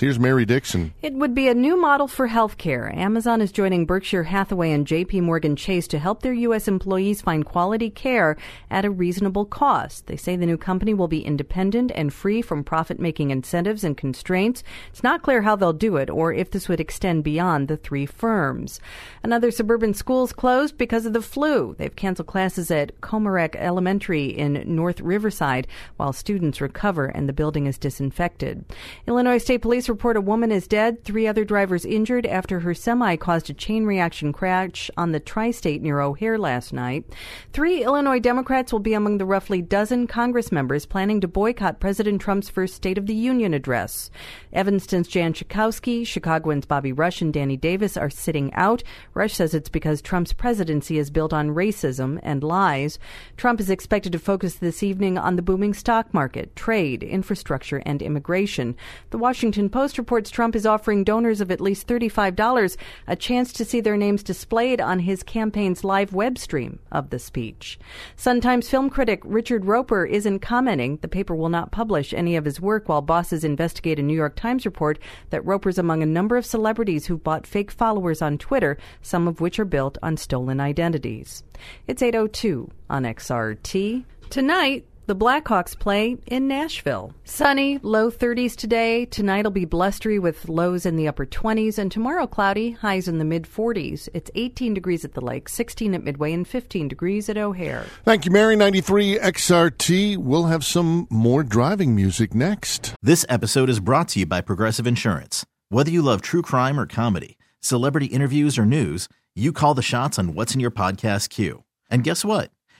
Here's Mary Dixon. It would be a new model for healthcare. Amazon is joining Berkshire Hathaway and JP Morgan Chase to help their U.S. employees find quality care at a reasonable cost. They say the new company will be independent and free from profit making incentives and constraints. It's not clear how they'll do it or if this would extend beyond the three firms. Another suburban schools closed because of the flu. They've canceled classes at Komarek Elementary in North Riverside while students recover and the building is disinfected. Illinois State Police report a woman is dead, three other drivers injured after her semi caused a chain reaction crash on the tri state near O'Hare last night. Three Illinois Democrats will be among the roughly dozen Congress members planning to boycott President Trump's first State of the Union address. Evanston's Jan Schakowsky, Chicagoans Bobby Rush, and Danny Davis are sitting out. Rush says it's because Trump's presidency is built on racism and lies. Trump is expected to focus this evening on the booming stock market, trade, infrastructure, and immigration. The Washington Post Post reports Trump is offering donors of at least $35 a chance to see their names displayed on his campaign's live web stream of the speech. Sun Times film critic Richard Roeper isn't commenting. The paper will not publish any of his work while bosses investigate a New York Times report that Roeper's among a number of celebrities who bought fake followers on Twitter, some of which are built on stolen identities. It's 802 on XRT. Tonight, the Blackhawks play in Nashville. Sunny, low 30s today. Tonight will be blustery with lows in the upper 20s, and tomorrow cloudy, highs in the mid 40s. It's 18 degrees at the lake, 16 at Midway, and 15 degrees at O'Hare. Thank you, Mary. 93 XRT. We'll have some more driving music next. This episode is brought to you by Progressive Insurance. Whether you love true crime or comedy, celebrity interviews or news, you call the shots on what's in your podcast queue. And guess what?